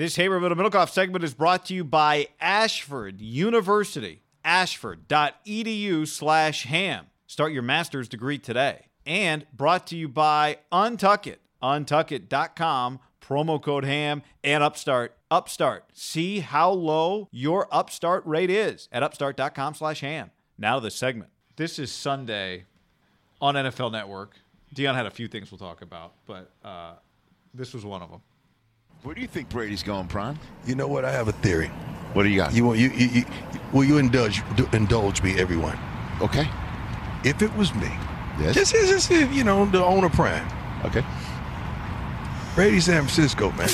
This Haber Middle Middlekauff segment is brought to you by Ashford University. Ashford.edu slash ham. Start your master's degree today. And brought to you by Untuck It. Untuckit.com, promo code ham, and Upstart. Upstart. See how low your Upstart rate is at upstart.com slash ham. Now to the segment. This is Sunday on NFL Network. Deion had a few things we'll talk about, but uh, this was one of them. Where do you think Brady's going, Prime? You know what? I have a theory. What do you got? You want you, you, you will you indulge indulge me, everyone? okay. If it was me, Yes. just as just if you know the owner prime, Okay. Brady San Francisco, man.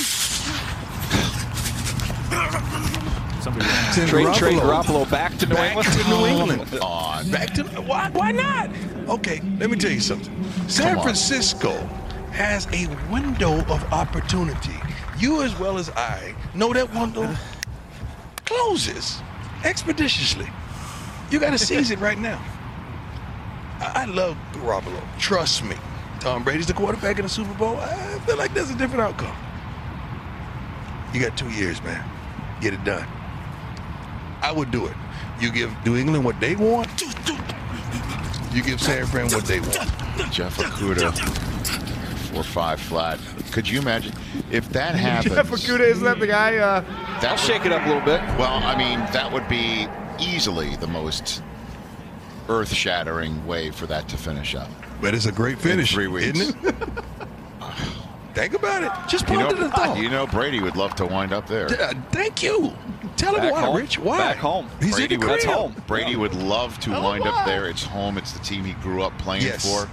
Somebody Send Trade, trade Garoppolo Garoppolo back to New back England. to New oh. England. Come on. Back to why? Why not? Okay, let me tell you something. San Francisco has a window of opportunity. You as well as I know that window closes expeditiously. You got to seize it right now. I I love Garoppolo. Trust me. Tom Brady's the quarterback in the Super Bowl. I feel like there's a different outcome. You got two years, man. Get it done. I would do it. You give New England what they want. You give San Fran what they want. Jeff Okudah, four five flat. Could you imagine if that happens? Jeff Okudah, isn't that the guy? Uh, that I'll shake it up a little bit. Well, I mean, that would be easily the most earth-shattering way for that to finish up. But it's a great finish, three weeks. isn't it? Think about it. Just You ponder the know, thought. you know, Brady would love to wind up there. Uh, thank you. Tell him Back why, home. Rich. Why? Back home. He's Brady in the would, That's home. Brady would love to wind why. up there. It's home. It's the team he grew up playing Yes. for,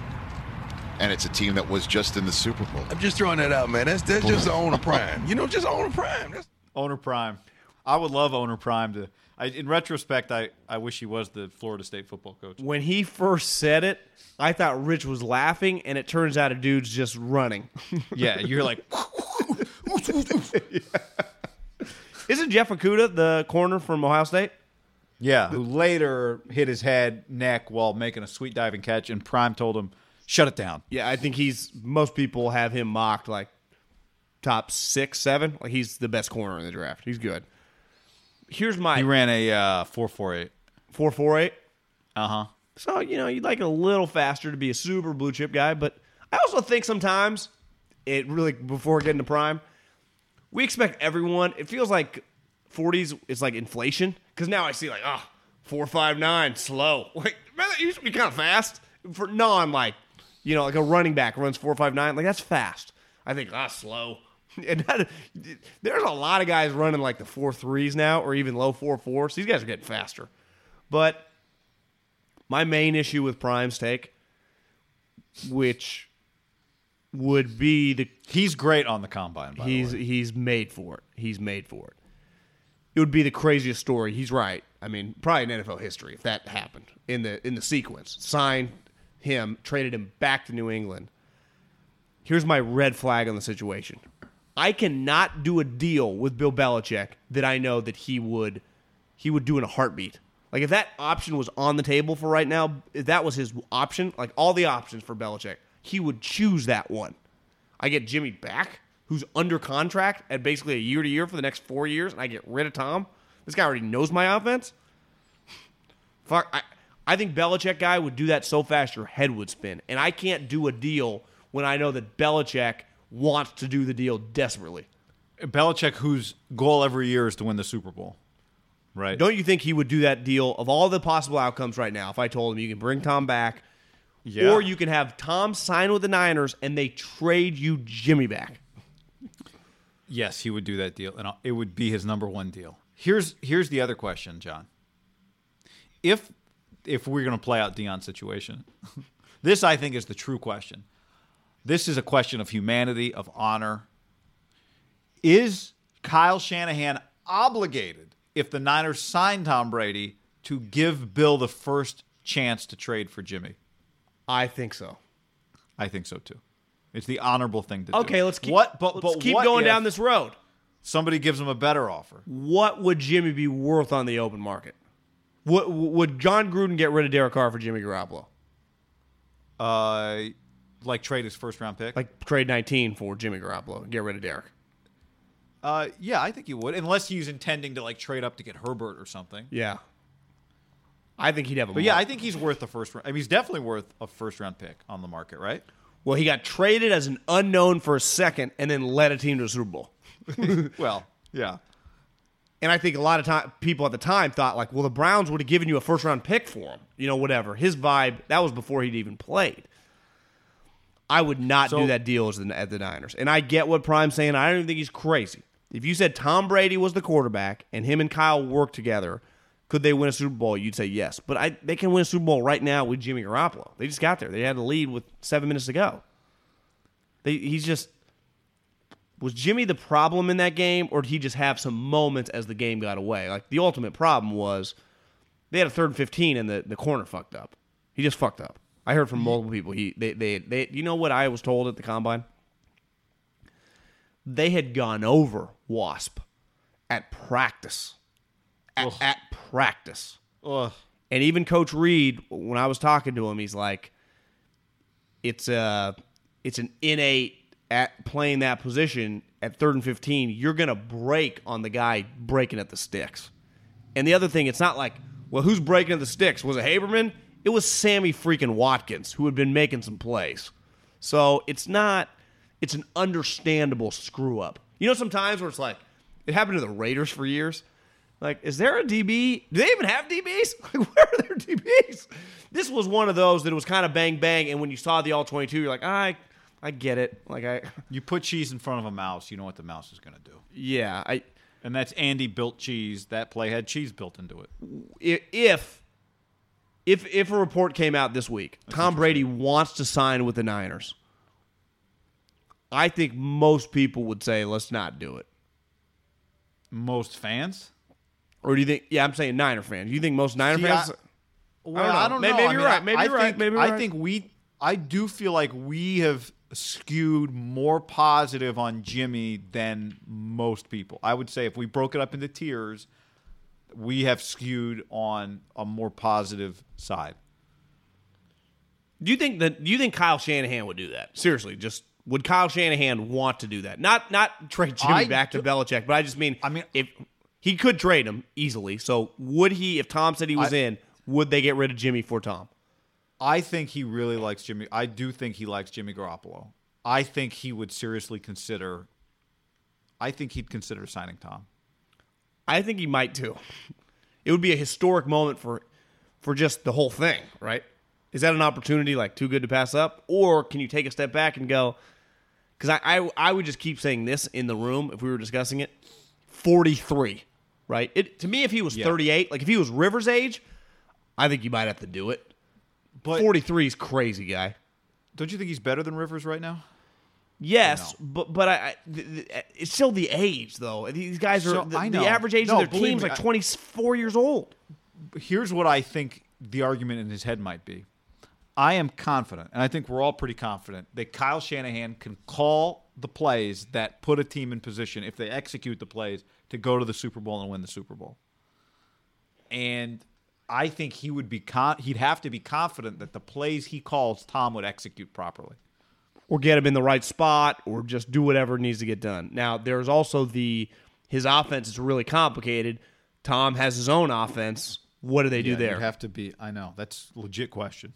and it's a team that was just in the Super Bowl. I'm just throwing that out, man. That's that's just the owner prime. You know, just owner prime. That's, Owner Prime. I would love Owner Prime to. I, in retrospect, I, I wish he was the Florida State football coach. When he first said it, I thought Rich was laughing, and it turns out a dude's just running. Yeah, you're like, Isn't Jeff Okudah the corner from Ohio State? yeah, who later hit his head, neck while making a sweet diving catch, and Prime told him, "Shut it down." Yeah, I think he's. Most people have him mocked like top six, seven. Like he's the best corner in the draft. He's good. Here's my He ran a uh, four four eight. four four eight. Uh huh. So you know you'd like it a little faster to be a super blue chip guy, but I also think sometimes it really before getting to prime, we expect everyone. It feels like 40s is like inflation because now I see like ah four five nine slow. Like man, that used to be kind of fast for non like you know like a running back runs four five nine like that's fast. I think ah slow. And that, there's a lot of guys running like the four threes now, or even low four fours. These guys are getting faster, but my main issue with Prime's take, which would be the He's great on the combine. By he's the way. he's made for it. He's made for it. It would be the craziest story. He's right. I mean, probably in NFL history if that happened in the in the sequence. Signed him, traded him back to New England. Here's my red flag on the situation. I cannot do a deal with Bill Belichick that I know that he would he would do in a heartbeat. Like if that option was on the table for right now, if that was his option, like all the options for Belichick, he would choose that one. I get Jimmy back, who's under contract at basically a year to year for the next four years, and I get rid of Tom. This guy already knows my offense. Fuck, I, I think Belichick guy would do that so fast your head would spin, and I can't do a deal when I know that Belichick wants to do the deal desperately. Belichick, whose goal every year is to win the Super Bowl, right? Don't you think he would do that deal of all the possible outcomes right now? If I told him you can bring Tom back, Yeah. or you can have Tom sign with the Niners and they trade you Jimmy back. Yes, he would do that deal, and it would be his number one deal. Here's here's the other question, John. If if we're going to play out Deion's situation, this I think is the true question. This is a question of humanity, of honor. Is Kyle Shanahan obligated if the Niners sign Tom Brady to give Bill the first chance to trade for Jimmy? I think so. I think so too. It's the honorable thing to do. Okay, let's keep what, but, let's but keep going down this road. Somebody gives him a better offer. What would Jimmy be worth on the open market? What, would Jon Gruden get rid of Derek Carr for Jimmy Garoppolo? Uh, like trade his first round pick. Like trade 19 for Jimmy Garoppolo. And get rid of Derek. uh, yeah, I think he would, unless he's intending to like trade up to get Herbert or something. Yeah. I think he'd have a But yeah, I think he's worth the first. round. I mean, he's definitely worth a first round pick on the market, right? Well, he got traded as an unknown for a second and then led a team to a Super Bowl. Well, yeah. And I think a lot of time people at the time thought like, well, the Browns would have given you a first round pick for him. You know, whatever. His vibe that was before he'd even played. I would not So- do that deal as the, at the Niners. And I get what Prime's saying. I don't even think he's crazy. If you said Tom Brady was the quarterback and him and Kyle worked together, could they win a Super Bowl? You'd say yes. But I, they can win a Super Bowl right now with Jimmy Garoppolo. They just got there. They had a lead with seven minutes to go. They, he's just was Jimmy the problem in that game, or did he just have some moments as the game got away? Like the ultimate problem was they had a third and fifteen and the, the corner fucked up. He just fucked up. I heard from multiple people. He they, they they you know what I was told at the combine? They had gone over Wasp at practice. At, at practice. Ugh. And even Coach Reed, when I was talking to him, he's like, "It's a, it's an innate at playing that position at third and fifteen. You're gonna break on the guy breaking at the sticks." And the other thing, it's not like, well, who's breaking at the sticks? Was it Haberman? It was Sammy freaking Watkins who had been making some plays. So it's not, it's an understandable screw up. You know, sometimes where it's like, it happened to the Raiders for years. Like, is there a DB? Do they even have DBs? Like, where are their DBs? This was one of those that was kind of bang bang, and when you saw the all twenty two, you're like, I, I get it. Like I, You put cheese in front of a mouse, you know what the mouse is going to do. yeah, I. And that's Andy built cheese. That play had cheese built into it. i- If, if, if a report came out this week, Tom Brady wants to sign with the Niners. I think most people would say, let's not do it. Most fans? Or do you think? Yeah, I'm saying Niner fans. You think most Niner See, fans? I- Well, know. I don't know. Maybe- maybe I you're mean, right. Maybe I you're right. think, Maybe you're I right. think we. I do feel like we have skewed more positive on Jimmy than most people. I would say if we broke it up into tiers, we have skewed on a more positive side. Do you think that? Do you think Kyle Shanahan would do that? Seriously, just would Kyle Shanahan want to do that? Not not trade Jimmy I back to do- Belichick, but I just mean, I mean- if he could trade him easily, so would he? If Tom said he was I- in, would they get rid of Jimmy for Tom? I think he really likes Jimmy. I do think he likes Jimmy Garoppolo. I think he would seriously consider. I think he'd consider signing Tom. I think he might too. It would be a historic moment for for just the whole thing, right? Is that an opportunity like too good to pass up, or can you take a step back and go? Because I, I I would just keep saying this in the room if we were discussing it. Forty three, right? It to me, if he was Yeah. thirty eight, like if he was Rivers' age, I think you might have to do it. But Forty three is crazy, guy. don't you think he's better than Rivers right now? Yes, but but I, I th- th- it's still the age though. These guys are So, the, I the average age No, of their team is like I- twenty four years old. here's what I think the argument in his head might be. I am confident, and I think we're all pretty confident, that Kyle Shanahan can call the plays that put a team in position, if they execute the plays, to go to the Super Bowl and win the Super Bowl. And I think he would be con- he'd have to be confident that the plays he calls Tom would execute properly. or get him in the right spot or just do whatever needs to get done. Now, there's also the his offense is really complicated. Tom has his own offense. What do they do there? you'd have to be. I know that's a legit question.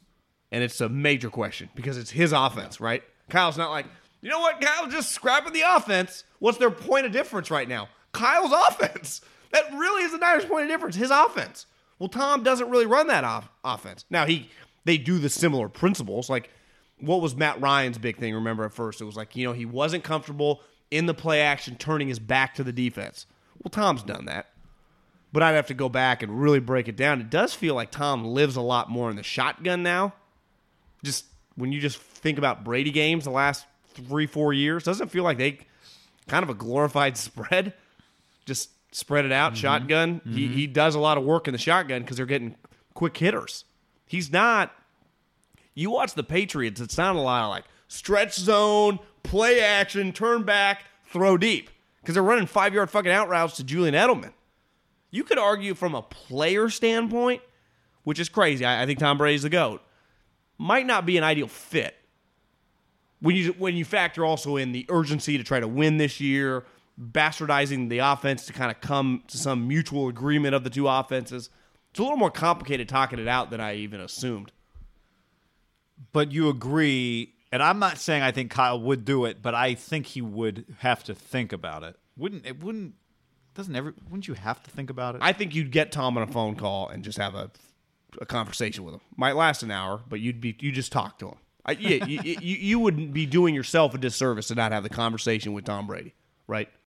and it's a major question because it's his offense, right? Kyle's not like, you know what, Kyle, just scrapping the offense. What's their point of difference right now? Kyle's offense. That really is the Niners' point of difference, his offense. Well, Tom doesn't really run that off- offense. Now he they do the similar principles. Like what was Matt Ryan's big thing? Remember at first it was like, you know, he wasn't comfortable in the play action turning his back to the defense. Well, Tom's done that. But I'd have to go back and really break it down. It does feel like Tom lives a lot more in the shotgun now just when you just think about Brady games the last three, four years, doesn't it feel like they kind of a glorified spread? Just spread it out, mm-hmm. shotgun. He, mm-hmm. he does a lot of work in the shotgun because they're getting quick hitters. He's not. You watch the Patriots, it's not a lot of like stretch zone, play action, turn back, throw deep because they're running five yard fucking out routes to Julian Edelman. You could argue from a player standpoint, which is crazy. I, I think Tom Brady's the GOAT might not be an ideal fit. When you when you factor also in the urgency to try to win this year, bastardizing the offense to kind of come to some mutual agreement of the two offenses, it's a little more complicated talking it out than I even assumed. But you agree, and I'm not saying I think Kyle would do it, but I think he would have to think about it. Wouldn't it? Wouldn't doesn't every? Wouldn't you have to think about it? I think you'd get Tom on a phone call and just have a a conversation with him. Might last an hour, but you'd be you just talk to him. I, yeah, you, you, you wouldn't be doing yourself a disservice to not have the conversation with Tom Brady, right?